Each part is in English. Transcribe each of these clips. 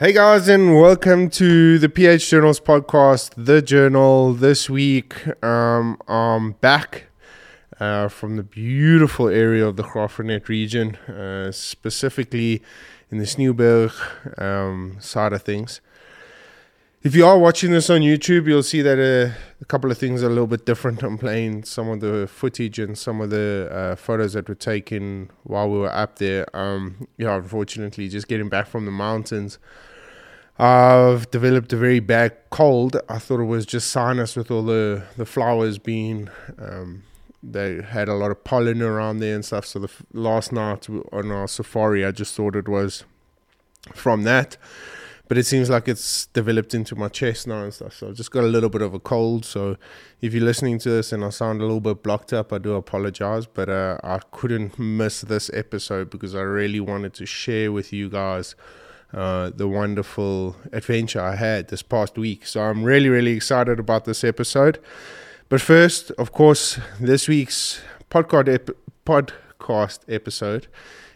Hey guys, and welcome to the PH Journals podcast, The Journal. This week, um, I'm back uh, from the beautiful area of the Graaff-Reinet region, uh, specifically in the Sneeuwberg um, side of things. If you are watching this on YouTube, you'll see that uh, a couple of things are a little bit different. I'm playing some of the footage and some of the uh, photos that were taken while we were up there. Um, yeah, unfortunately, just getting back from the mountains I've developed a very bad cold. I thought it was just sinus with all the, the flowers being, um, they had a lot of pollen around there and stuff. So the last night on our safari, I just thought it was from that. But it seems like it's developed into my chest now and stuff. So I've just got a little bit of a cold. So if you're listening to this and I sound a little bit blocked up, I do apologize. But uh, I couldn't miss this episode because I really wanted to share with you guys uh, the wonderful adventure I had this past week. So I'm really, really excited about this episode. But first, of course, this week's podcast, ep- podcast episode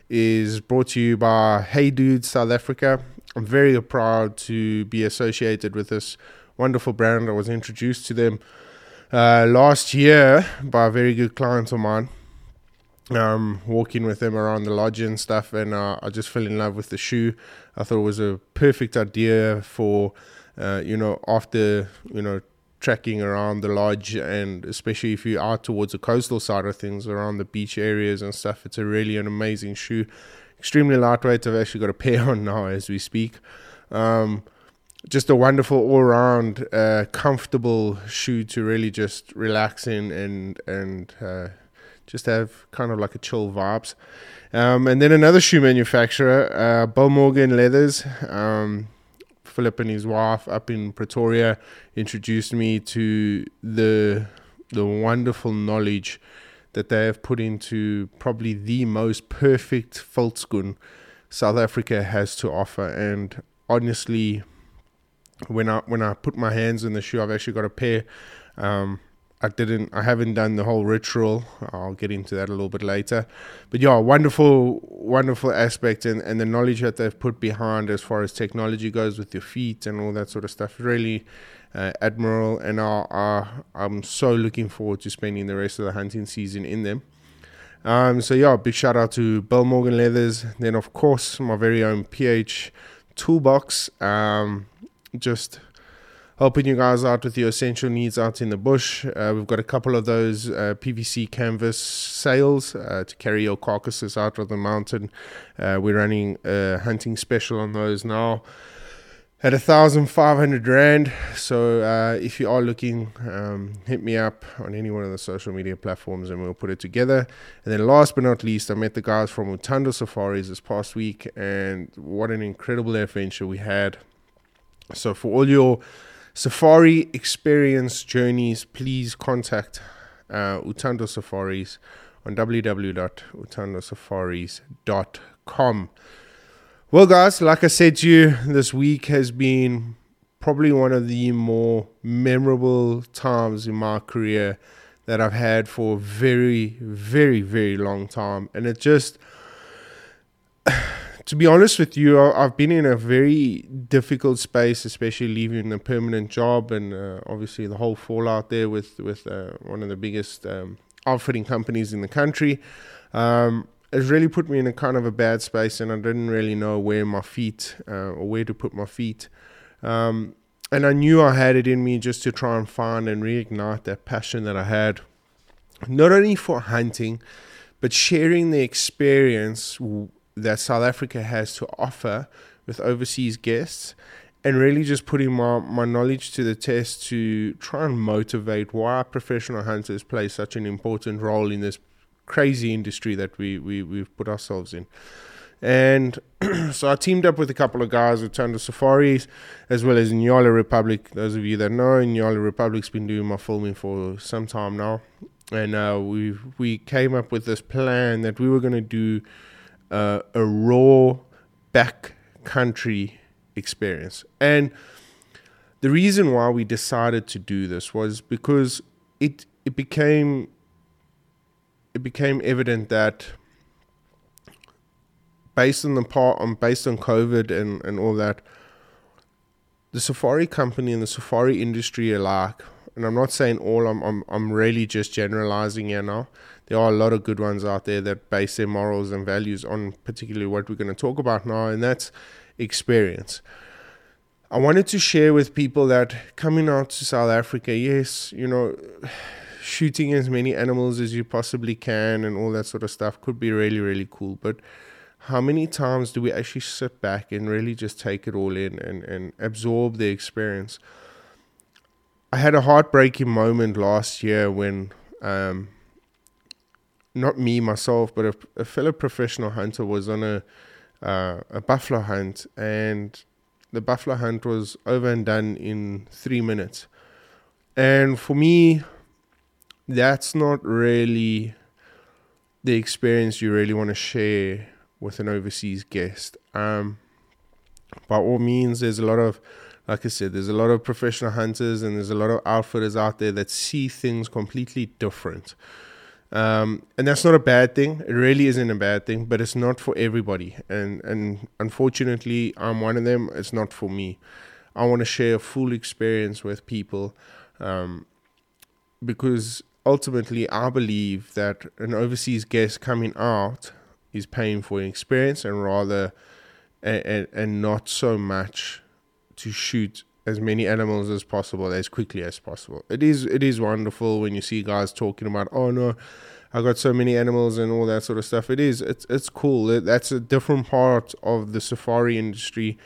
is brought to you by Hey Dude South Africa. I'm very proud to be associated with this wonderful brand. I was introduced to them uh, last year by a very good client of mine um, walking with them around the lodge and stuff, and uh, I just fell in love with the shoe. I thought it was a perfect idea for, uh, you know, after you know trekking around the lodge, and especially if you are towards the coastal side of things, around the beach areas and stuff. It's a really an amazing shoe, extremely lightweight. I've actually got a pair on now as we speak. Um, just a wonderful all-round, uh, comfortable shoe to really just relax in and and uh, just have kind of like a chill vibes. Um, and then another shoe manufacturer, uh, Morgan Leathers. Um, Philip and his wife up in Pretoria introduced me to the the wonderful knowledge that they have put into probably the most perfect veldskoen South Africa has to offer. And honestly, when I when I put my hands in the shoe, I've actually got a pair. Um, I didn't, I haven't done the whole ritual. I'll get into that a little bit later. But yeah, wonderful, wonderful aspect and, and the knowledge that they've put behind as far as technology goes with your feet and all that sort of stuff. Really uh, admirable. And I, I, I'm so looking forward to spending the rest of the hunting season in them. Um, so yeah, big shout out to Bill Morgan Leathers. Then of course my very own PH toolbox. Um, just helping you guys out with your essential needs out in the bush. Uh, we've got a couple of those uh, PVC canvas sails uh, to carry your carcasses out of the mountain. Uh, we're running a hunting special on those now at a thousand five hundred rand. So uh, if you are looking, um, hit me up on any one of the social media platforms, and we'll put it together. And then last but not least, I met the guys from Utando Safaris this past week, and what an incredible adventure we had. So for all your Safari experience journeys, please contact uh, Utando Safaris on www.utandosafaris.com. Well, guys, like I said to you, this week has been probably one of the more memorable times in my career that I've had for a very, very, very long time. And it just to be honest with you, I've been in a very difficult space, especially leaving a permanent job and uh, obviously the whole fallout there with with uh, one of the biggest um, outfitting companies in the country. Um, it's really put me in a kind of a bad space, and I didn't really know where my feet uh, or where to put my feet. Um, and I knew I had it in me just to try and find and reignite that passion that I had, not only for hunting, but sharing the experience that South Africa has to offer with overseas guests and really just putting my, my knowledge to the test to try and motivate why professional hunters play such an important role in this crazy industry that we, we, we've put ourselves in. And so I teamed up with a couple of guys at Thunder Safaris, as well as Nyala Republic. Those of you that know, Nyala Republic's been doing my filming for some time now. And uh, we we came up with this plan that we were going to do uh, a raw back country experience. And the reason why we decided to do this was because it it became it became evident that based on the part on based on COVID and, and all that, the safari company and the safari industry alike, and I'm not saying all, I'm, I'm, I'm really just generalizing here now. There are a lot of good ones out there that base their morals and values on particularly what we're going to talk about now, and that's experience. I wanted to share with people that coming out to South Africa, yes, you know, shooting as many animals as you possibly can and all that sort of stuff could be really, really cool. But how many times do we actually sit back and really just take it all in and, and absorb the experience? I had a heartbreaking moment last year when, um, not me myself, but a, a, fellow professional hunter was on a uh, a buffalo hunt, and the buffalo hunt was over and done in three minutes. And for me, that's not really the experience you really want to share with an overseas guest. Um, by all means, there's a lot of, like I said, there's a lot of professional hunters and there's a lot of outfitters out there that see things completely different. Um, and that's not a bad thing. It really isn't a bad thing, but it's not for everybody. And and unfortunately, I'm one of them. It's not for me. I want to share a full experience with people, um, because ultimately, I believe that an overseas guest coming out is paying for an experience and rather and, and not so much to shoot as many animals as possible as quickly as possible. It is it is wonderful when you see guys talking about oh no, I got so many animals and all that sort of stuff. It is it's it's cool. That's a different part of the safari industry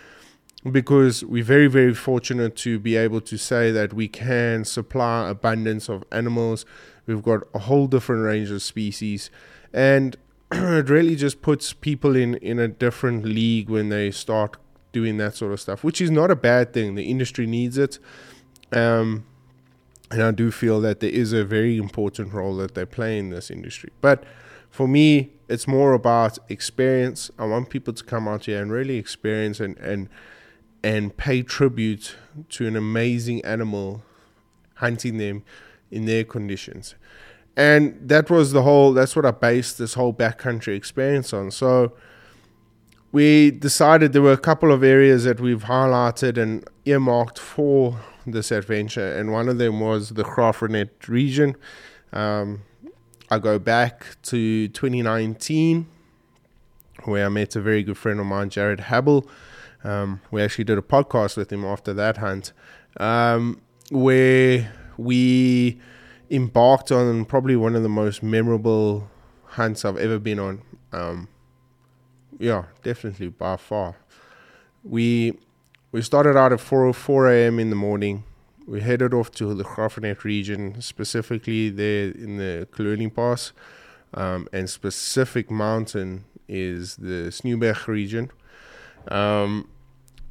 because we're very very fortunate to be able to say that we can supply abundance of animals. We've got a whole different range of species and it really just puts people in in a different league when they start doing that sort of stuff, which is not a bad thing. The industry needs it. Um, and I do feel that there is a very important role that they play in this industry. But for me, it's more about experience. I want people to come out here and really experience and and and pay tribute to an amazing animal, hunting them in their conditions and that was the whole that's what i based this whole backcountry experience on so we decided there were a couple of areas that we've highlighted and earmarked for this adventure and one of them was the Graaff-Reinet region um, i go back to 2019 where i met a very good friend of mine jared habel um, we actually did a podcast with him after that hunt um, where we embarked on probably one of the most memorable hunts I've ever been on. Um, yeah, definitely by far. We we started out at 4 4 a.m. in the morning. We headed off to the Graaff-Reinet region, specifically there in the Klueling Pass, um, and specific mountain is the Sneeuberg region, um,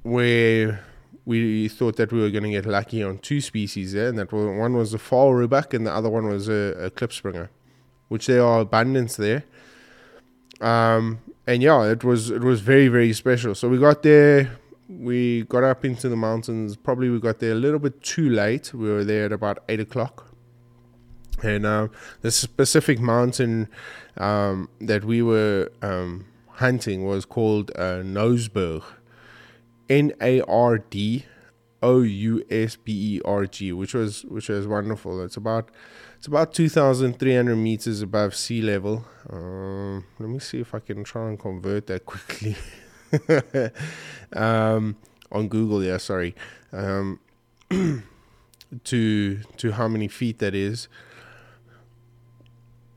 where we thought that we were going to get lucky on two species there, and that one was a Vaal Rhebok and the other one was a, a klipspringer, which there are abundance there. Um, and yeah, it was it was very very special. So we got there, we got up into the mountains. Probably we got there a little bit too late. We were there at about eight o'clock, and uh, the specific mountain um, that we were um, hunting was called uh, Nardousberg N A R D O U S B E R G, which was which was wonderful. It's about it's about two thousand three hundred meters above sea level. Um, let me see if I can try and convert that quickly. um, on Google, yeah, sorry. Um, to to how many feet that is.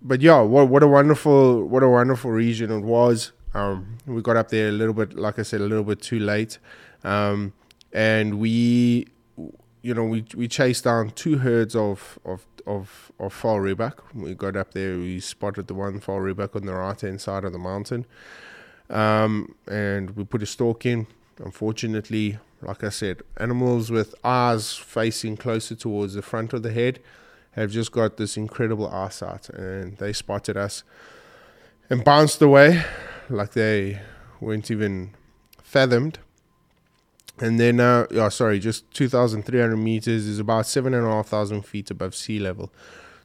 But yeah, what what a wonderful what a wonderful region it was. Um, we got up there a little bit, like I said, a little bit too late, um, and we, you know, we we chased down two herds of of of of Vaal Rhebok. We got up there, we spotted the one Vaal Rhebok on the right hand side of the mountain, um, and we put a stalk in. Unfortunately, like I said, animals with eyes facing closer towards the front of the head have just got this incredible eyesight, and they spotted us and bounced away like they weren't even fathomed. And then, uh, oh, sorry, just 2,300 meters is about 7,500 feet above sea level.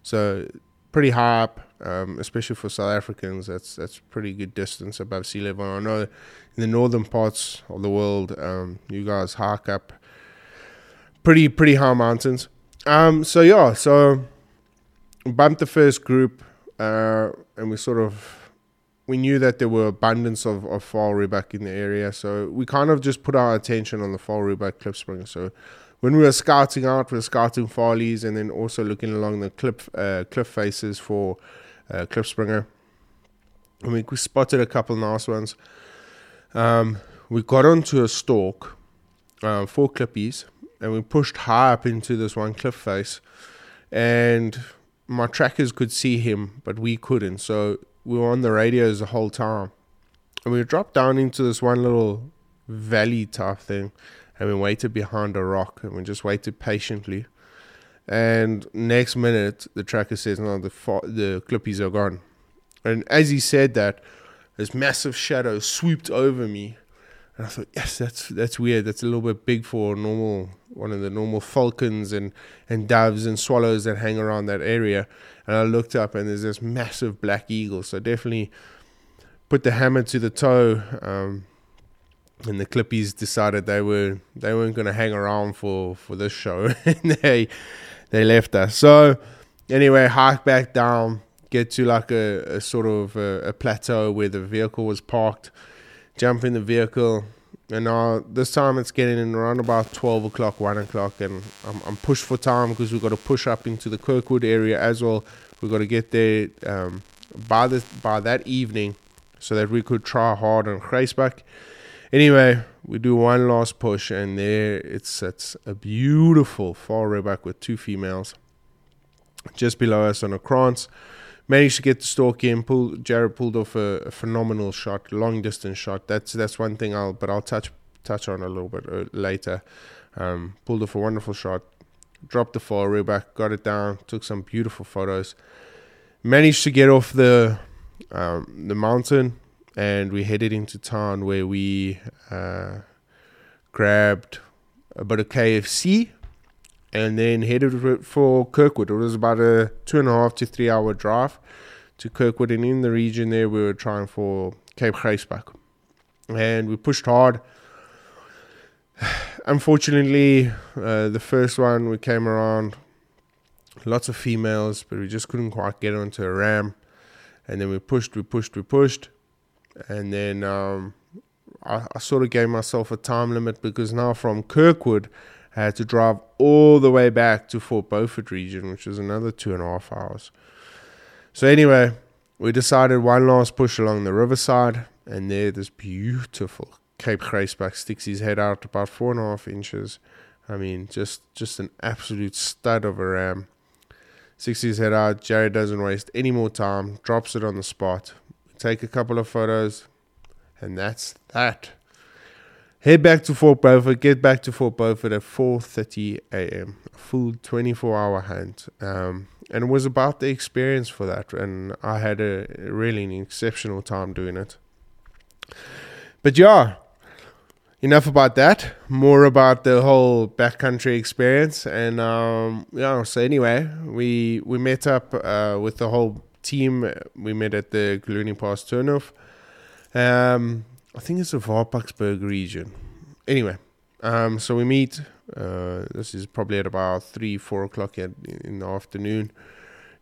So, pretty high up, um, especially for South Africans. That's that's pretty good distance above sea level. I know in the northern parts of the world, um, you guys hike up pretty pretty high mountains. Um, so yeah, so bumped the first group, uh, and we sort of we knew that there were abundance of, of Vaal Rhebok in the area, so we kind of just put our attention on the Vaal Rhebok Klipspringer. So when we were scouting out, we were scouting Farleys and then also looking along the cliff uh, cliff faces for uh, Klipspringer. And we, we spotted a couple nice ones. Um, we got onto a stalk, uh, four clippies, and we pushed high up into this one cliff face. And my trackers could see him, but we couldn't. So we were on the radios the whole time. And we dropped down into this one little valley type thing. And we waited behind a rock and we just waited patiently. And next minute, the tracker says, No, the, the clippies are gone. And as he said that, this massive shadow swooped over me. And I thought, yes, that's that's weird. That's a little bit big for normal one of the normal falcons and, and doves and swallows that hang around that area. And I looked up and there's this massive black eagle. So definitely put the hammer to the toe. Um, and the Clippies decided they were they weren't going to hang around for for this show, and they they left us. So anyway, hike back down, get to like a, a sort of a, a, plateau where the vehicle was parked, jump in the vehicle, and now this time it's getting in around about twelve o'clock, one o'clock, and I'm, I'm pushed for time because we've got to push up into the Kirkwood area as well. We've got to get there um, by the by that evening so that we could try hard on Grysbok. Anyway, we do one last push, and there it it's a beautiful Vaal Rhebok with two females. Just below us on a krantz. Managed to get the stalk in. Pull, Jared pulled off a, a, phenomenal shot, long distance shot. That's that's one thing I'll but I'll touch touch on a little bit uh, later. Um, pulled off a wonderful shot. Dropped the far rear back, got it down, took some beautiful photos. Managed to get off the um, the mountain and we headed into town where we uh, grabbed a bit of KFC and then headed for Kirkwood. It was about a two and a half to three hour drive to Kirkwood, and in the region there, we were trying for Cape Grysbok, and we pushed hard. Unfortunately, uh, the first one we came around, lots of females, but we just couldn't quite get onto a ram. And then we pushed, we pushed, we pushed and then um, I, I, sort of gave myself a time limit because now from Kirkwood, I had to drive all the way back to Fort Beaufort region, which is another two and a half hours. So anyway, we decided one last push along the riverside, and there, this beautiful Cape Grysbok sticks his head out about four and a half inches. I mean, just just an absolute stud of a ram. Sticks his head out. Jerry doesn't waste any more time. Drops it on the spot take a couple of photos, and that's that. Head back to Fort Beaufort. Get back to Fort Beaufort at 4:30 a.m. Full 24-hour hunt, um, and it was about the experience for that. And I had a really an exceptional time doing it. But yeah, enough about that. More about the whole backcountry experience. And um, yeah, so anyway, we we met up uh, with the whole team we met at the Learning Pass turnoff. Um, I think it's the Varpaksburg region. Anyway, um, so we meet. Uh, this is probably at about three, four o'clock in, in the afternoon.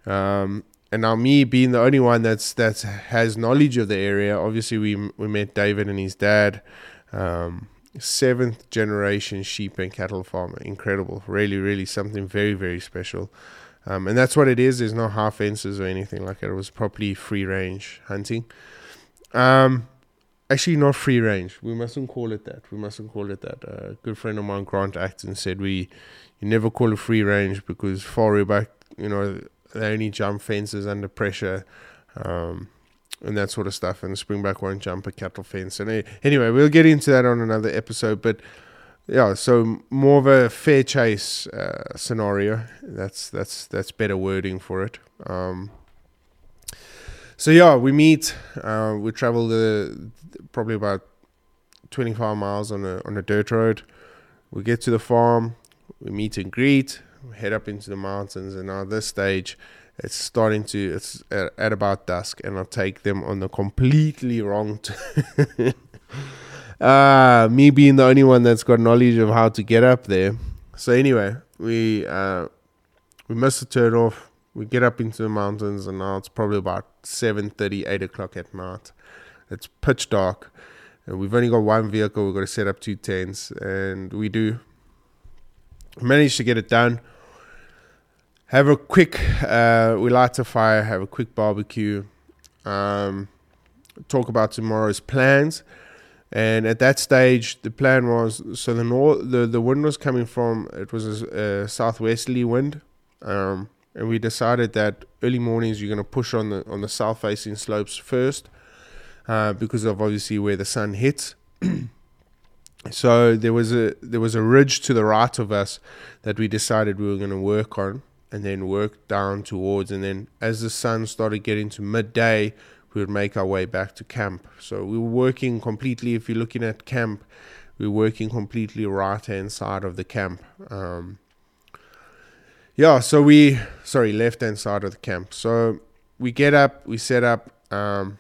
Um, and now me being the only one that's that has knowledge of the area. Obviously, we we met David and his dad. Um, seventh generation sheep and cattle farmer. Incredible. Really, really something very, very special. Um, and that's what it is. There's no half fences or anything like it. It was properly free range hunting. Um, actually, not free range. We mustn't call it that. We mustn't call it that. A good friend of mine, Grant Acton, said we you never call it free range because far back, you know, they only jump fences under pressure. Um, and that sort of stuff, and the springbok won't jump a cattle fence. And anyway, we'll get into that on another episode. But yeah, so more of a fair chase uh, scenario. That's that's that's better wording for it. Um, so yeah, we meet. Uh, we travel the probably about twenty five miles on a on a dirt road. We get to the farm. We meet and greet. We head up into the mountains, and at this stage, it's starting to it's at, at about dusk, and I take them on the completely wrong. T- uh, me being the only one that's got knowledge of how to get up there. So anyway, we uh, we missed the turn off. We get up into the mountains, and now it's probably about 7:30, 8 o'clock at night. It's pitch dark, and we've only got one vehicle. We've got to set up two tents, and we do manage to get it done. Have a quick, uh, we light a fire, have a quick barbecue, um, talk about tomorrow's plans. And at that stage, the plan was so the north, the, the wind was coming from it was a, a southwesterly wind, um, and we decided that early mornings you're going to push on the on the south facing slopes first, uh, because of obviously where the sun hits. so there was a there was a ridge to the right of us that we decided we were going to work on, and then work down towards, and then as the sun started getting to midday we would make our way back to camp. So we were working completely, if you're looking at camp, we were working completely right hand side of the camp. Um, yeah, so we, sorry, left hand side of the camp. So we get up, we set up um,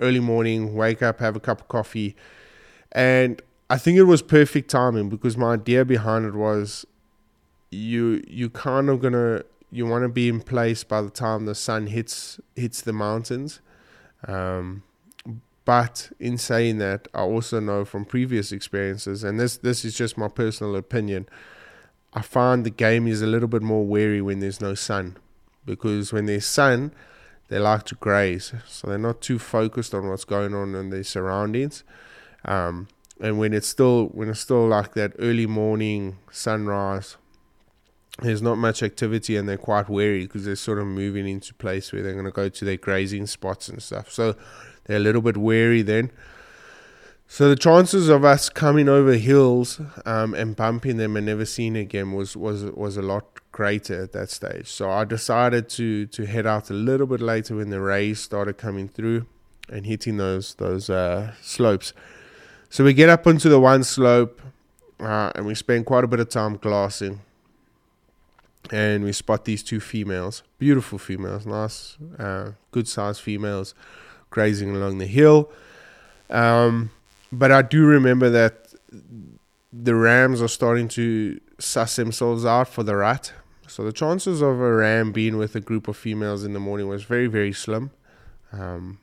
early morning, wake up, have a cup of coffee. And I think it was perfect timing because my idea behind it was you you kind of gonna you want to be in place by the time the sun hits hits the mountains um, but in saying that, I also know from previous experiences, and this this is just my personal opinion, I find the game is a little bit more wary when there's no sun, because when there's sun, they like to graze, so they're not too focused on what's going on in their surroundings. Um, and when it's still when it's still like that early morning sunrise, there's not much activity and they're quite wary because they're sort of moving into place where they're going to go to their grazing spots and stuff. So they're a little bit wary then. So the chances of us coming over hills um, and bumping them and never seeing again was was was a lot greater at that stage. So I decided to to head out a little bit later when the rays started coming through and hitting those those uh, slopes. So we get up onto the one slope uh, and we spend quite a bit of time glassing and we spot these two females, beautiful females, nice, uh, good sized females, grazing along the hill. Um, but I do remember that the rams are starting to suss themselves out for the rut. So the chances of a ram being with a group of females in the morning was very, very slim. Um,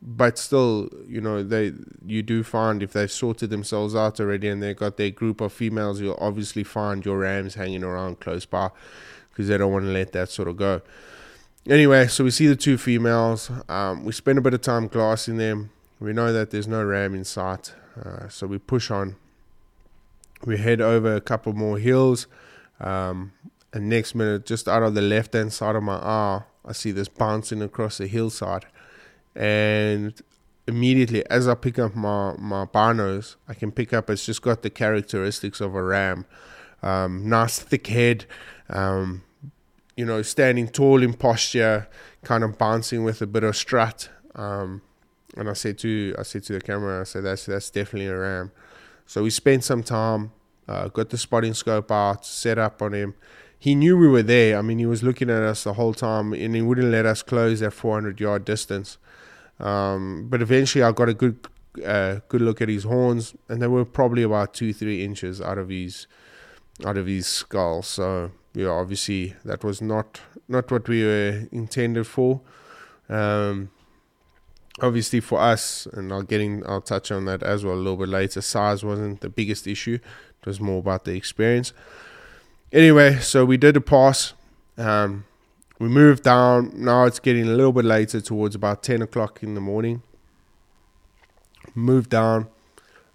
but still, you know, they you do find if they've sorted themselves out already and they've got their group of females, you'll obviously find your rams hanging around close by because they don't want to let that sort of go. Anyway, so we see the two females. Um, we spend a bit of time glassing them. We know that there's no ram in sight, uh, so we push on. We head over a couple more hills, um, and next minute, just out of the left hand side of my eye, I see this bouncing across the hillside and immediately as I pick up my my binos, I can pick up it's just got the characteristics of a ram. Um, nice thick head, um, you know, standing tall in posture, kind of bouncing with a bit of strut. Um, and I said to I said to the camera, I said that's that's definitely a ram. So we spent some time, uh, got the spotting scope out, set up on him. He knew we were there. I mean, he was looking at us the whole time, and he wouldn't let us close that 400 yard distance. Um, but eventually, I got a good uh, good look at his horns, and they were probably about two three inches out of his out of his skull. So yeah, obviously that was not not what we were intended for. Um, obviously for us, and I'll getting I'll touch on that as well a little bit later. Size wasn't the biggest issue; it was more about the experience. Anyway, so we did a pass. Um, we moved down. Now it's getting a little bit later, towards about 10 o'clock in the morning. Moved down.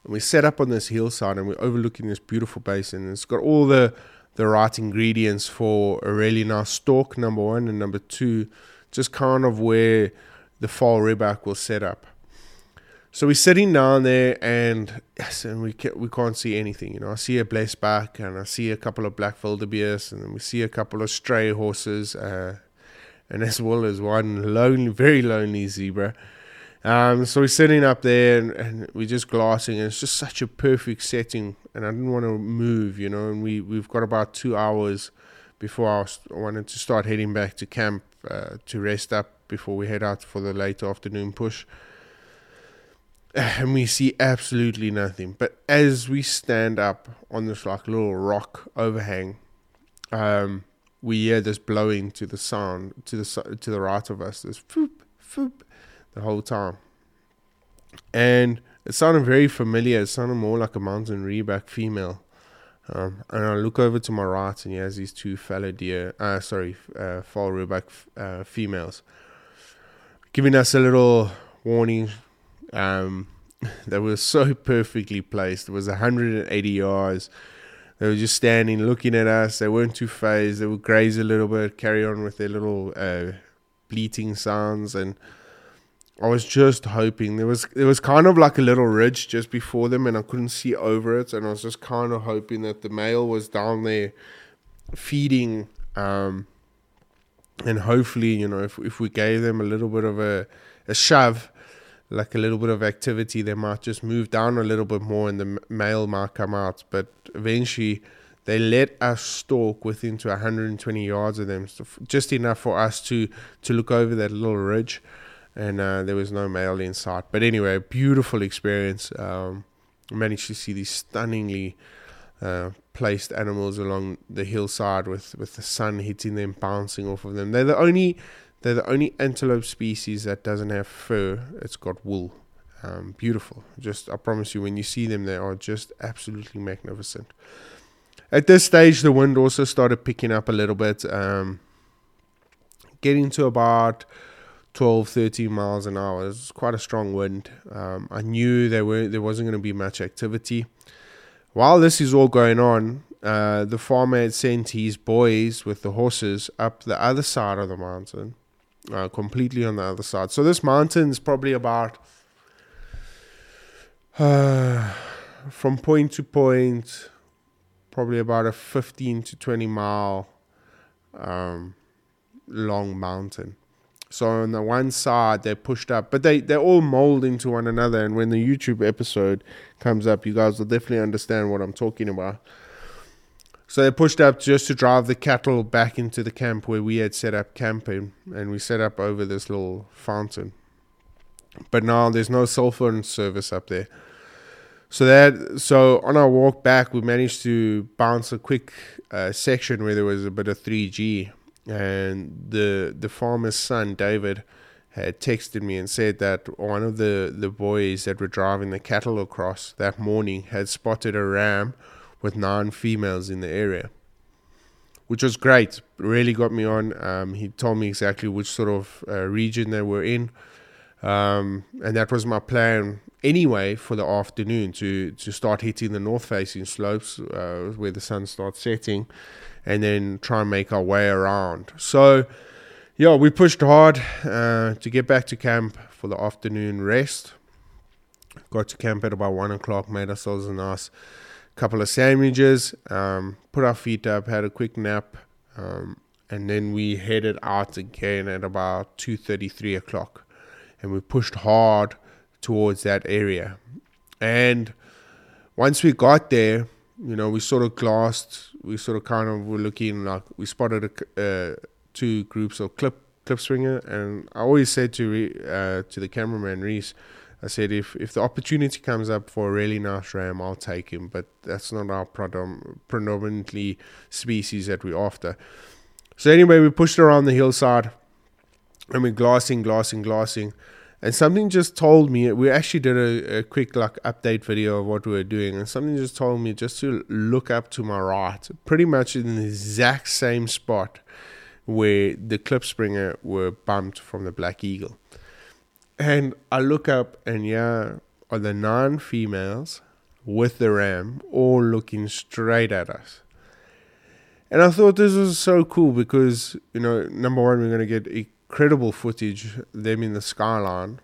And we set up on this hillside and we're overlooking this beautiful basin. It's got all the, the right ingredients for a really nice stalk, number one. And number two, just kind of where the Vaal Rhebok will set up. So we're sitting down there, and yes, and we can't, we can't see anything. You know, I see a blessed back, and I see a couple of black wildebeest, and we see a couple of stray horses, uh, and as well as one lonely, very lonely zebra. Um, so we're sitting up there, and, and we're just glassing, and it's just such a perfect setting. And I didn't want to move, you know. And we we've got about two hours before I, was, I wanted to start heading back to camp uh, to rest up before we head out for the late afternoon push. and we see absolutely nothing. But as we stand up on this like little rock overhang, um, we hear this blowing to the sound to the to the right of us. This foop foop the whole time, and it sounded very familiar. It sounded more like a mountain reback female. Um, and I look over to my right, and he has these two fallow deer, uh, sorry, uh, Vaal Rhebok uh, females, giving us a little warning um, that was so perfectly placed. It was 180 yards. They were just standing, looking at us. They weren't too phased. They would graze a little bit, carry on with their little uh, bleating sounds, and I was just hoping there was there was kind of like a little ridge just before them, and I couldn't see over it, and I was just kind of hoping that the male was down there feeding, um, and hopefully, you know, if if we gave them a little bit of a a shove like a little bit of activity, they might just move down a little bit more and the male might come out. But eventually, they let us stalk within to 120 yards of them, so just enough for us to, to look over that little ridge. And uh, there was no male in sight. But anyway, beautiful experience. Um, managed to see these stunningly uh, placed animals along the hillside with, with the sun hitting them, bouncing off of them. They're the only they're the only antelope species that doesn't have fur. It's got wool. Um, beautiful. Just I promise you, when you see them, they are just absolutely magnificent. At this stage, the wind also started picking up a little bit, um, getting to about 12, 13 miles an hour. It was quite a strong wind. Um, I knew there were there wasn't going to be much activity. While this is all going on, uh, the farmer had sent his boys with the horses up the other side of the mountain uh, completely on the other side. So this mountain is probably about uh, from point to point, probably about a 15 to 20 mile um, long mountain. So on the one side they're pushed up, but they they all mold into one another. And when the YouTube episode comes up, you guys will definitely understand what I'm talking about. So they pushed up just to drive the cattle back into the camp where we had set up camping, and we set up over this little fountain. But now there's no cell phone service up there. So that so on our walk back, we managed to bounce a quick uh, section where there was a bit of 3G, and the the farmer's son David had texted me and said that one of the the boys that were driving the cattle across that morning had spotted a ram with nine females in the area, which was great. Really got me on. Um, he told me exactly which sort of uh, region they were in, um, and that was my plan anyway for the afternoon to to start hitting the north facing slopes uh, where the sun starts setting, and then try and make our way around. So. Yeah, we pushed hard uh, to get back to camp for the afternoon rest. Got to camp at about one o'clock, made ourselves a nice couple of sandwiches, um, put our feet up, had a quick nap, um, and then we headed out again at about 2.33 o'clock. And we pushed hard towards that area. And once we got there, you know, we sort of glassed, we sort of kind of were looking like we spotted a, uh, two groups of clip klipspringer. And I always said to, uh, to the cameraman, Reese, I said if if the opportunity comes up for a really nice ram, I'll take him. But that's not our predom- predominantly species that we're after. So anyway, we pushed around the hillside, and we're glassing, glassing, glassing, and something just told me. We actually did a, a quick like update video of what we were doing, and something just told me just to look up to my right, pretty much in the exact same spot where the klipspringer were bumped from the black eagle. And I look up, and yeah, are the nine females with the ram all looking straight at us. And I thought this was so cool because, you know, number one, we're going to get incredible footage, them in the skyline.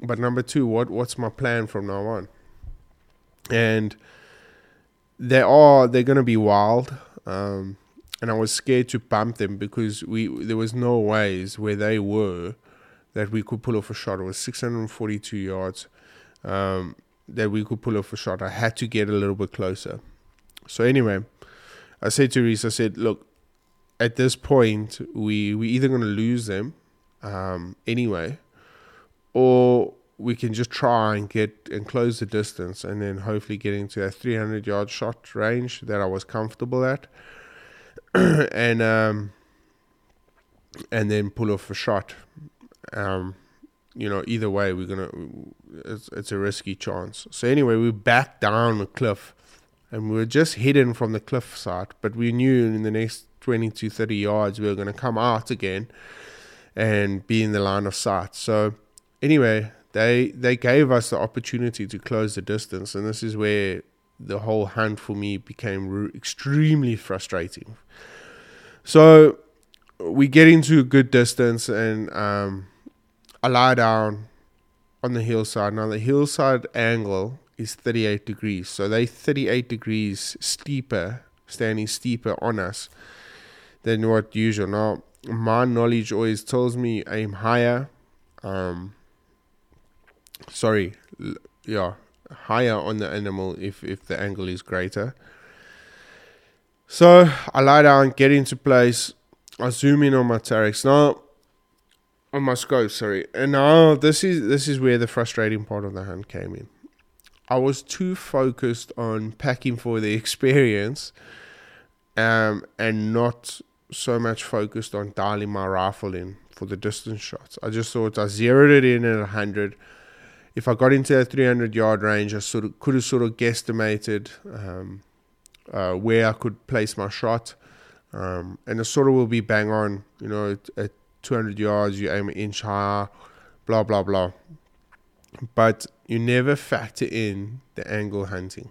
But number two, what what's my plan from now on? And they are they're to be wild. Um, and I was scared to bump them because we there was no ways where they were that we could pull off a shot. It was 642 yards um, that we could pull off a shot. I had to get a little bit closer. So anyway, I said to Reese, I said, look, at this point, we we either going to lose them um, anyway, or we can just try and get and close the distance and then hopefully get into that 300 yard shot range that I was comfortable at. And um and then pull off a shot. Um you know either way we're gonna it's, it's a risky chance. So anyway we backed down the cliff and we were just hidden from the cliff side but we knew in the next 20 to 30 yards we were going to come out again and be in the line of sight so anyway they they gave us the opportunity to close the distance, and this is where the whole hunt for me became extremely frustrating. So we get into a good distance, and um, I lie down on the hillside. Now the hillside angle is 38 degrees, so they 38 degrees steeper, standing steeper on us than what usual. Now my knowledge always tells me aim higher. Um, sorry, yeah, higher on the animal if, if the angle is greater. So I lie down, get into place. I zoom in on my Tarex now, on my scope. Sorry, and now this is this is where the frustrating part of the hunt came in. I was too focused on packing for the experience, um, and not so much focused on dialing my rifle in for the distance shots. I just thought I zeroed it in at hundred if I got into a 300 yard range, I sort of could have sort of guesstimated um, uh, where I could place my shot, um, and it sort of will be bang on. You know, at 200 yards, you aim an inch higher, blah blah blah. But you never factor in the angle hunting,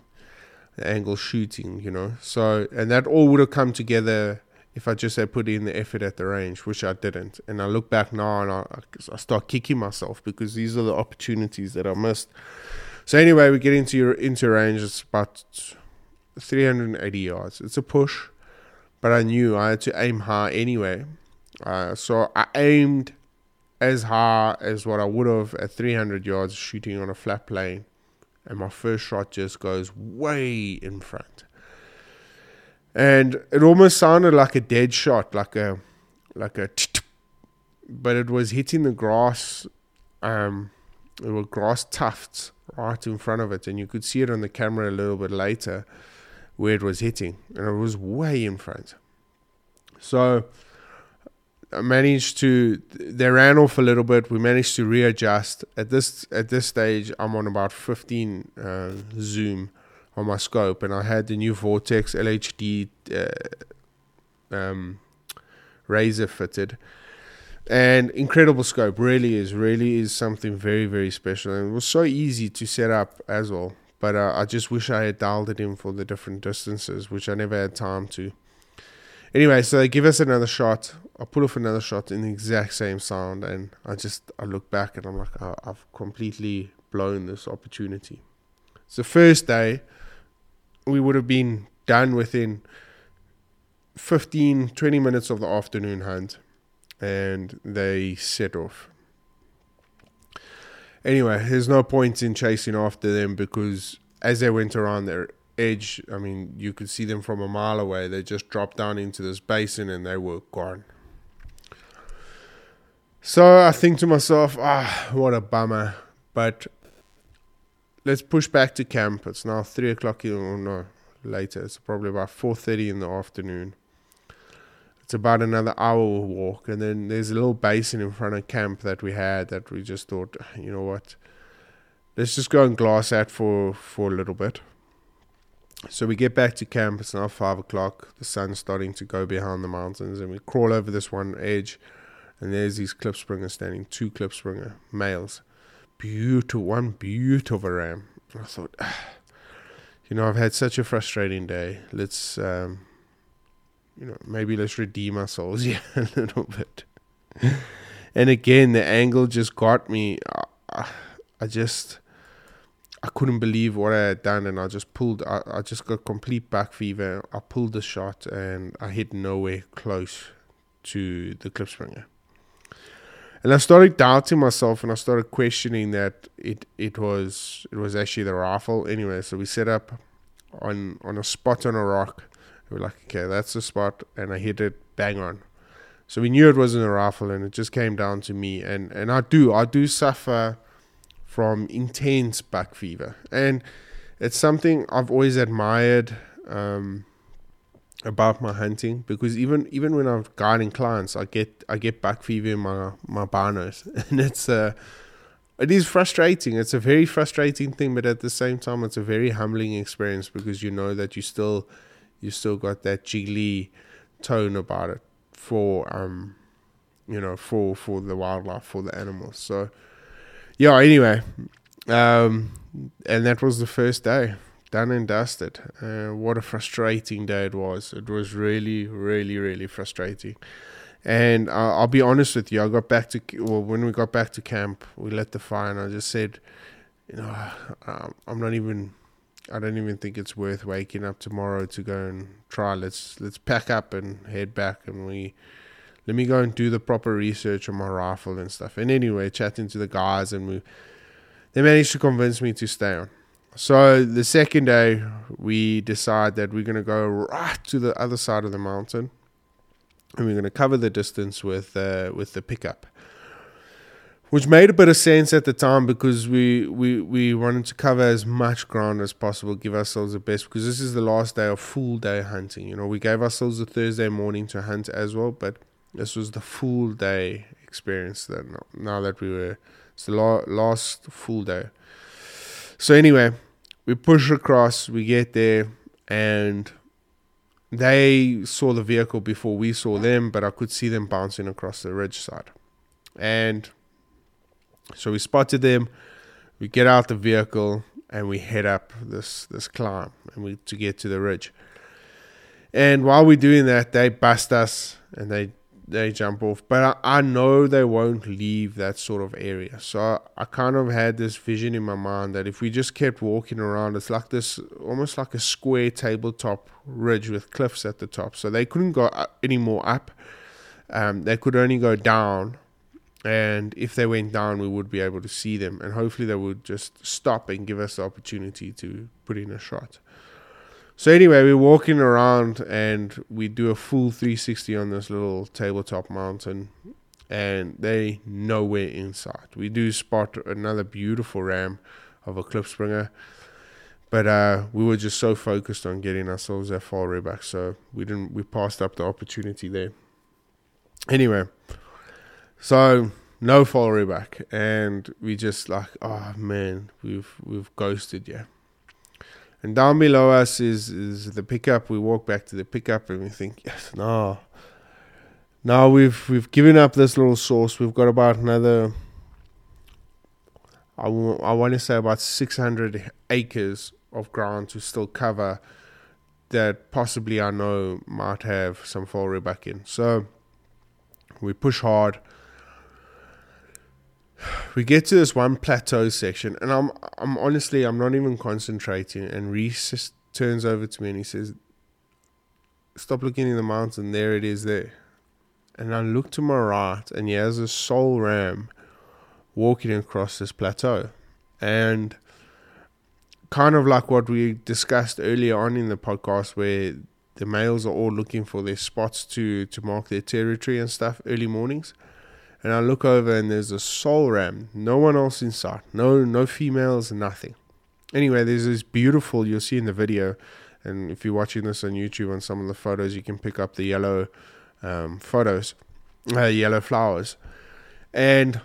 the angle shooting. You know, so and that all would have come together if I just had put in the effort at the range, which I didn't. And I look back now and I, I start kicking myself because these are the opportunities that I missed. So anyway, we get into your into range. It's about 380 yards. It's a push, but I knew I had to aim high anyway. Uh, so I aimed as high as what I would have at 300 yards shooting on a flat plane, and my first shot just goes way in front and it almost sounded like a dead shot, like a like a, but it was hitting the grass. Um, there were grass tufts right in front of it, and you could see it on the camera a little bit later where it was hitting, and it was way in front. So I managed to. They ran off a little bit. We managed to readjust. At this at this stage, I'm on about 15 uh, zoom on my scope, and I had the new Vortex LHD uh, um, razor fitted. And incredible scope, really is, really is something very, very special. And it was so easy to set up as well. But uh, I just wish I had dialed it in for the different distances, which I never had time to. Anyway, so they give us another shot. I put off another shot in the exact same sound, and I just I look back and I'm like, oh, I've completely blown this opportunity. The first day we would have been done within 15, 20 minutes of the afternoon hunt, and they set off. Anyway, there's no point in chasing after them because as they went around their edge, I mean, you could see them from a mile away. They just dropped down into this basin and they were gone. So I think to myself, ah, what a bummer. But let's push back to camp. It's now three o'clock or no later. It's probably about four thirty in the afternoon. It's about another hour walk, and then there's a little basin in front of camp that we had that we just thought, you know what, let's just go and glass at for for a little bit. So we get back to camp. It's now five o'clock. The sun's starting to go behind the mountains, and we crawl over this one edge, and there's these klipspringers standing, two klipspringer males beautiful, one beautiful ram. I thought, you know, I've had such a frustrating day. Let's, um, you know, maybe let's redeem ourselves, yeah, a little bit. and again, the angle just got me. I, I just, I couldn't believe what I had done, and I just pulled. I, I just got complete buck fever. I pulled the shot, and I hit nowhere close to the klipspringer and I started doubting myself, and I started questioning that it it was it was actually the rifle. Anyway, so we set up on on a spot on a rock. We were like, okay, that's the spot, and I hit it bang on. So we knew it wasn't a rifle, and it just came down to me. And and I do I do suffer from intense buck fever, and it's something I've always admired. Um, about my hunting because even even when I'm guiding clients, I get I get buck fever in my my binos, and it's uh it is frustrating. It's a very frustrating thing, but at the same time, it's a very humbling experience because you know that you still you still got that jiggly tone about it for um you know for for the wildlife for the animals. So yeah. Anyway, um, and that was the first day done and dusted. Uh, what a frustrating day it was. It was really, really, really frustrating. And uh, I'll be honest with you, I got back to, well, when we got back to camp, we lit the fire and I just said, you know, um, I'm not even, I don't even think it's worth waking up tomorrow to go and try. Let's, let's pack up and head back and we, let me go and do the proper research on my rifle and stuff. And anyway, chatting to the guys and we, they managed to convince me to stay on. So the second day, we decide that we're going to go right to the other side of the mountain, and we're going to cover the distance with uh, with the pickup, which made a bit of sense at the time because we, we we wanted to cover as much ground as possible, give ourselves the best because this is the last day of full day hunting. You know, we gave ourselves a Thursday morning to hunt as well, but this was the full day experience. That now that we were, it's the last full day. So anyway, we push across, we get there, and they saw the vehicle before we saw them, but I could see them bouncing across the ridge side. And so we spotted them, we get out the vehicle, and we head up this this climb and we to get to the ridge. And while we're doing that, they bust us and they they jump off. But I, I, know they won't leave that sort of area. So I, I, kind of had this vision in my mind that if we just kept walking around, it's like this almost like a square tabletop ridge with cliffs at the top. So they couldn't go any more up. Um, they could only go down. And if they went down, we would be able to see them. And hopefully they would just stop and give us the opportunity to put in a shot. So anyway, we're walking around and we do a full 360 on this little tabletop mountain, and they nowhere inside. We do spot another beautiful ram of a cliff klipspringer, but uh, we were just so focused on getting ourselves that Vaal Rhebok, so we didn't. We passed up the opportunity there. Anyway, so no Vaal Rhebok, and we just like, oh man, we've we've ghosted, yeah. And down below us is, is the pickup. We walk back to the pickup and we think, yes, no. Now we've we've given up this little source. We've got about another, I, w- I want to say about 600 acres of ground to still cover that possibly I know might have some Vaal Rhebok in. So we push hard we get to this one plateau section, and I'm I'm honestly I'm not even concentrating. And Reese turns over to me and he says, "Stop looking in the mountain. There it is. There." And I look to my right, and he has a sole ram walking across this plateau, and kind of like what we discussed earlier on in the podcast, where the males are all looking for their spots to to mark their territory and stuff early mornings and I look over and there's a sole ram, no one else in sight, no no females, nothing. Anyway, there's this beautiful you'll see in the video, and if you're watching this on YouTube on some of the photos, you can pick up the yellow um, photos, uh, yellow flowers, and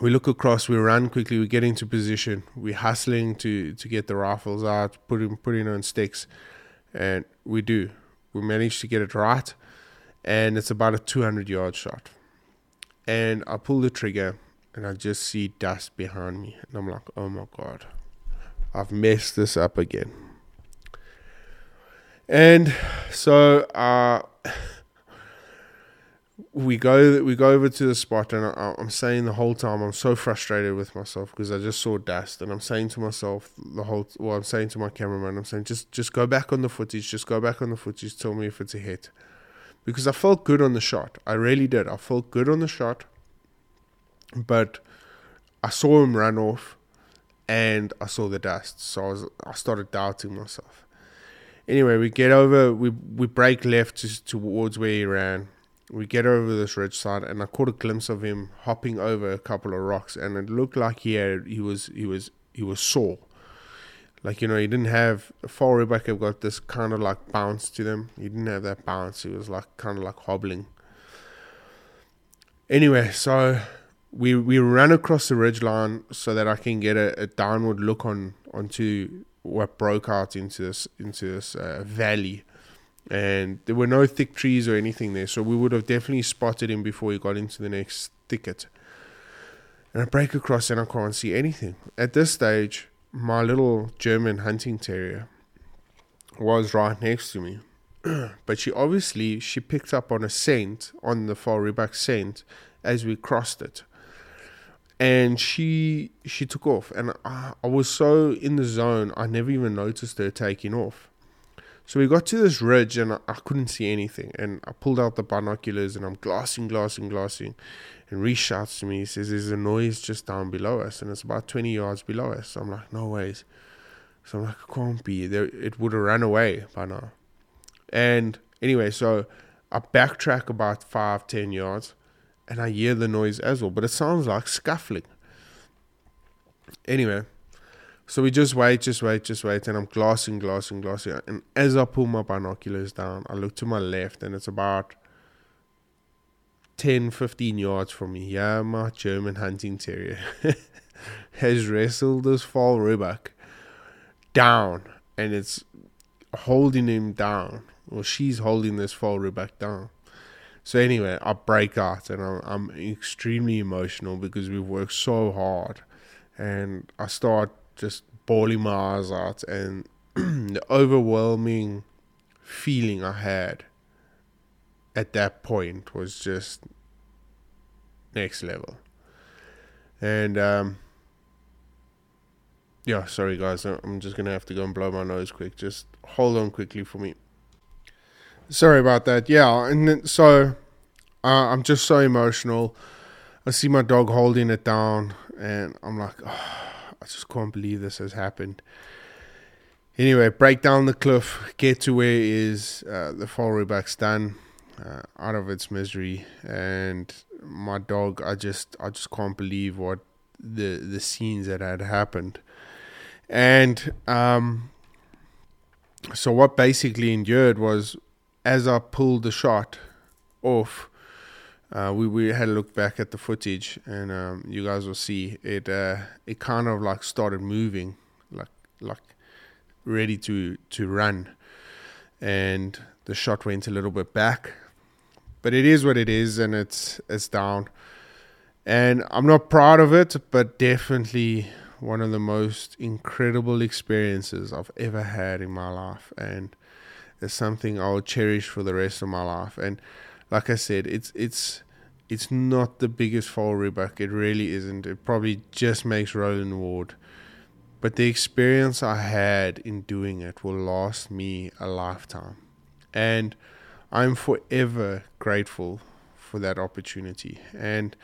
we look across, we run quickly, we get into position, we're hustling to to get the rifles out, putting putting on sticks, and we do. We manage to get it right, and it's about a 200 yard shot and I pull the trigger and I just see dust behind me. And I'm like, oh my God, I've messed this up again. And so uh, we go we go over to the spot, and I, am saying the whole time I'm so frustrated with myself because I just saw dust, and I'm saying to myself the whole well, I'm saying to my cameraman, I'm saying just just go back on the footage, just go back on the footage, tell me if it's a hit because I felt good on the shot. I really did. I felt good on the shot, but I saw him run off, and I saw the dust, so I was I started doubting myself. Anyway, we get over, we we break left to, towards where he ran, we get over this ridge side, and I caught a glimpse of him hopping over a couple of rocks, and it looked like he had, he was he was he was sore. Like you know, he didn't have Vaal Rhebok have got this kind of like bounce to them. He didn't have that bounce. He was like kind of like hobbling. Anyway, so we we ran across the ridge line so that I can get a, a downward look on onto what broke out into this into this uh, valley and there were no thick trees or anything there, so we would have definitely spotted him before he got into the next thicket. And I break across and I can't see anything. At this stage, my little German hunting terrier was right next to me. but she obviously she picked up on a scent on the Vaal Rhebok scent as we crossed it. And she she took off. And I, I was so in the zone i never even noticed her taking off so we got to this ridge and I, I, couldn't see anything. And I pulled out the binoculars and I'm glassing, glassing, glassing. And Reese shouts to me, he says, There's a noise just down below us and it's about 20 yards below us. So I'm like, No ways. So I'm like, It can't be. There, it would have run away by now. And anyway, so I backtrack about five, ten yards and I hear the noise as well, but it sounds like scuffling. Anyway, so we just wait, just wait, just wait, and I'm glassing, glassing, glassing. And as I pull my binoculars down, I look to my left, and it's about 10, 15 yards from me. Yeah, my German hunting terrier has wrestled this Vaal Rhebok down, and it's holding him down. Well, she's holding this Vaal Rhebok down. So anyway, I break out, and I'm, I'm extremely emotional because we've worked so hard, and I start just bawling my eyes out and the overwhelming feeling I had at that point was just next level. And um, yeah, sorry guys, I'm just gonna have to go and blow my nose quick. Just hold on quickly for me. Sorry about that. Yeah, and so uh, I'm just so emotional. I see my dog holding it down, and I'm like, oh, I just can't believe this has happened. Anyway, break down the cliff, get to where is uh, the Rhebok's done, uh, out of its misery, and my dog. I just, I just can't believe what the the scenes that had happened, and um, so what basically endured was as I pulled the shot off uh, we we had a look back at the footage, and um, you guys will see it. Uh, it kind of like started moving, like like ready to to run, and the shot went a little bit back. But it is what it is, and it's it's down. And I'm not proud of it, but definitely one of the most incredible experiences I've ever had in my life, and it's something I'll cherish for the rest of my life. And like I said, it's it's it's not the biggest Vaal Rhebok. It really isn't. It probably just makes Rowland Ward. But the experience I had in doing it will last me a lifetime. And I'm forever grateful for that opportunity. And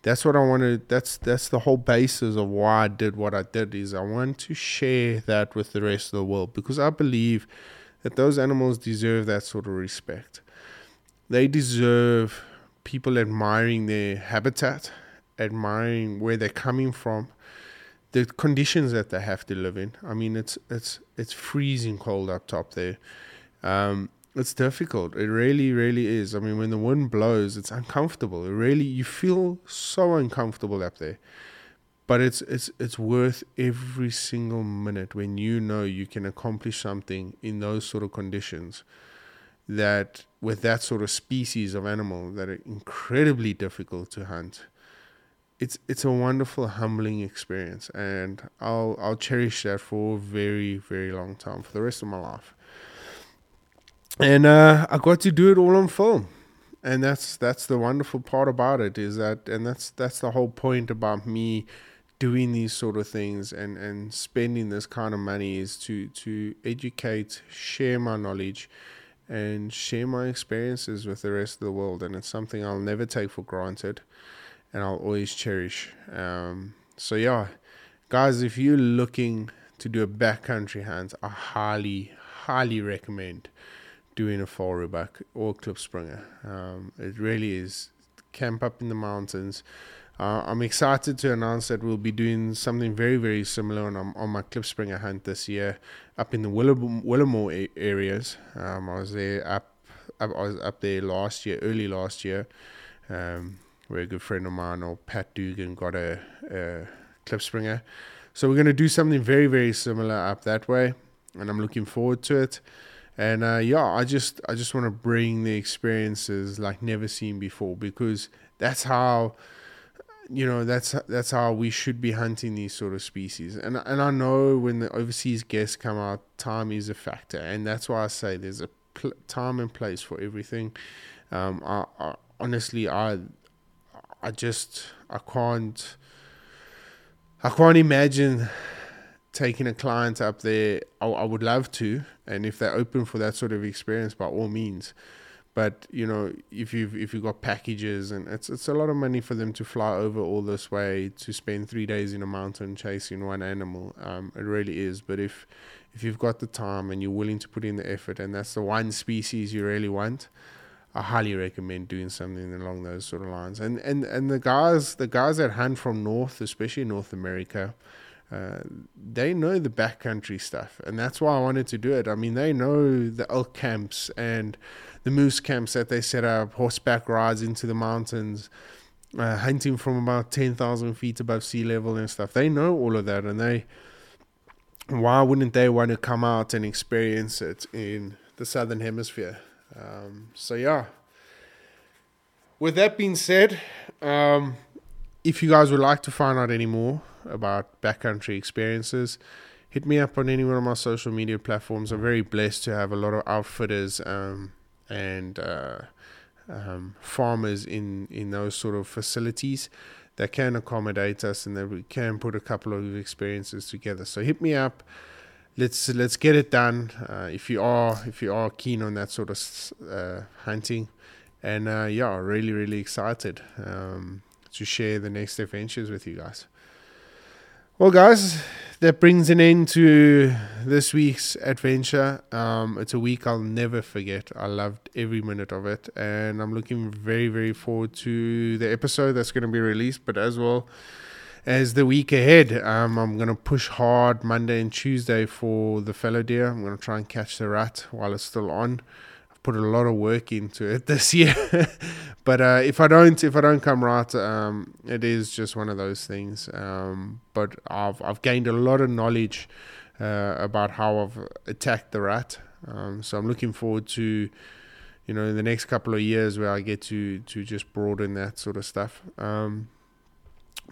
that's what I want to that's that's the whole basis of why I did what I did is I want to share that with the rest of the world because I believe that those animals deserve that sort of respect. They deserve people admiring their habitat, admiring where they're coming from, the conditions that they have to live in. I mean, it's it's it's freezing cold up top there. Um, it's difficult. It really, really is. I mean, when the wind blows, it's uncomfortable. It really, you feel so uncomfortable up there. But it's it's it's worth every single minute when you know you can accomplish something in those sort of conditions that with that sort of species of animal that are incredibly difficult to hunt it's it's a wonderful humbling experience. And I'll I'll cherish that for a very very long time for the rest of my life. And uh, I got to do it all on film. And that's that's the wonderful part about it is that and that's that's the whole point about me doing these sort of things and and spending this kind of money is to to educate share my knowledge and share my experiences with the rest of the world. And it's something I'll never take for granted and I'll always cherish. Um, so, yeah, guys, if you're looking to do a backcountry hunt, I highly, highly recommend doing a fall Vaal Rhebok or Klipspringer. Um, it really is camp up in the mountains. Uh, I'm excited to announce that we'll be doing something very, very similar on, on my Klipspringer hunt this year up in the Willowmore areas. Um, I was there up, up, I was up there last year, early last year. Um, where a good friend of mine, or Pat Dugan, got a, a Klipspringer. So we're going to do something very, very similar up that way, and I'm looking forward to it. And uh, yeah, I just I just want to bring the experiences like never seen before because that's how you know that's that's how we should be hunting these sort of species. And and I know when the overseas guests come out, time is a factor, and that's why I say there's a pl- time and place for everything. Um, I, I honestly I I just I can't I can't imagine taking a client up there, I, I, would love to, and if they're open for that sort of experience, by all means. But you know, if you've if you've got packages, and it's it's a lot of money for them to fly over all this way to spend three days in a mountain chasing one animal. Um, it really is. But if if you've got the time and you're willing to put in the effort, and that's the one species you really want, I highly recommend doing something along those sort of lines. And and and the guys the guys that hunt from north, especially North America, uh, they know the backcountry stuff, and that's why I wanted to do it. I mean, they know the elk camps and the moose camps that they set up, horseback rides into the mountains, uh, hunting from about ten thousand feet above sea level and stuff. They know all of that, and they why wouldn't they want to come out and experience it in the southern hemisphere? Um, so yeah. With that being said, um, if you guys would like to find out any more about backcountry experiences, hit me up on any one of my social media platforms. I'm very blessed to have a lot of outfitters um, and uh, um, farmers in, in those sort of facilities that can accommodate us and that we can put a couple of experiences together. So hit me up. Let's let's get it done. Uh, if you are if you are keen on that sort of uh, hunting, and uh, yeah, really really excited. Um, to share the next adventures with you guys. Well, guys, that brings an end to this week's adventure. Um, it's a week I'll never forget. I loved every minute of it, and I'm looking very, very forward to the episode that's going to be released, but as well as the week ahead. Um, I'm going to push hard Monday and Tuesday for the fallow deer. I'm going to try and catch the rut while it's still on I've put a lot of work into it this year. But uh, if I don't, if I don't come right, um, it is just one of those things. Um, but I've I've gained a lot of knowledge uh, about how I've attacked the rut. Um, so I'm looking forward to, you know, in the next couple of years where I get to to just broaden that sort of stuff. Um,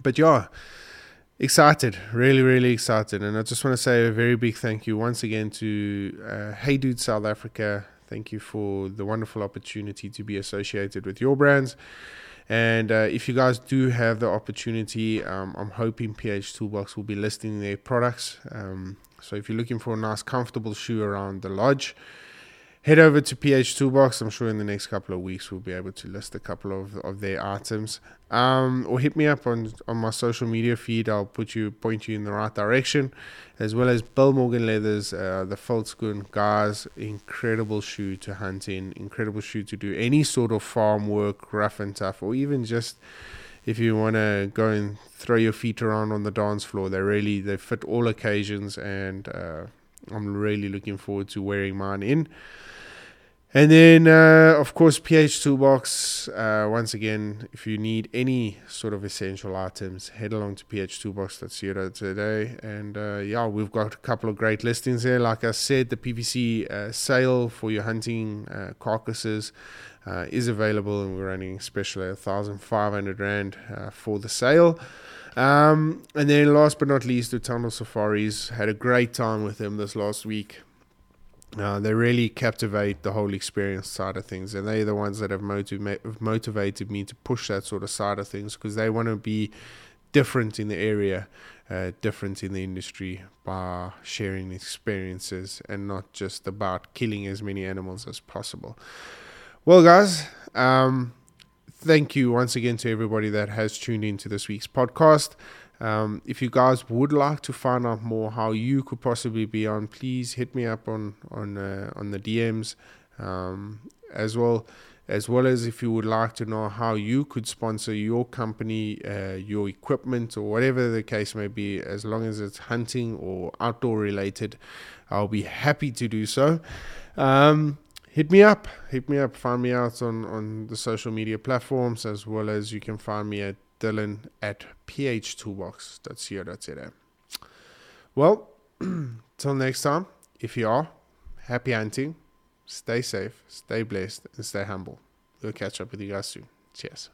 but yeah excited, really, really excited. And I just want to say a very big thank you once again to uh, Hey Dude South Africa, Thank you for the wonderful opportunity to be associated with your brands. And uh, if you guys do have the opportunity, um, I'm hoping PH Toolbox will be listing their products. Um, so if you're looking for a nice, comfortable shoe around the lodge, head over to PH Toolbox. I'm sure in the next couple of weeks we'll be able to list a couple of, of their items. Um, or hit me up on, on my social media feed. I'll put you point you in the right direction, as well as Bill Morgan Leathers, uh, the Volksgun guys. Incredible shoe to hunt in. Incredible shoe to do any sort of farm work, rough and tough, or even just if you want to go and throw your feet around on the dance floor. They really they fit all occasions, and uh, I'm really looking forward to wearing mine in. And then, uh, of course, PH Toolbox. Uh, once again, if you need any sort of essential items, head along to phtoolbox.co today. And uh, yeah, we've got a couple of great listings there. Like I said, the PVC uh, sale for your hunting uh, carcasses uh, is available, and we're running special at 1,500 Rand for the sale. Um, and then, last but not least, the Tunnel Safaris. Had a great time with them this last week. Uh, they really captivate the whole experience side of things, and they're the ones that have motiva- motivated me to push that sort of side of things because they want to be different in the area, uh, different in the industry by sharing experiences and not just about killing as many animals as possible. Well, guys, um, thank you once again to everybody that has tuned into this week's podcast. Um, if you guys would like to find out more how you could possibly be on, please hit me up on on uh, on the DMs. um, as well as well as if you would like to know how you could sponsor your company, uh, your equipment, or whatever the case may be, as long as it's hunting or outdoor related, I'll be happy to do so. Um, hit me up, hit me up, find me out on, on the social media platforms, as well as you can find me at Dylan at phtoolbox.co.za. Eh? Well, till next time, if you are, happy hunting, stay safe, stay blessed, and stay humble. We'll catch up with you guys soon. Cheers.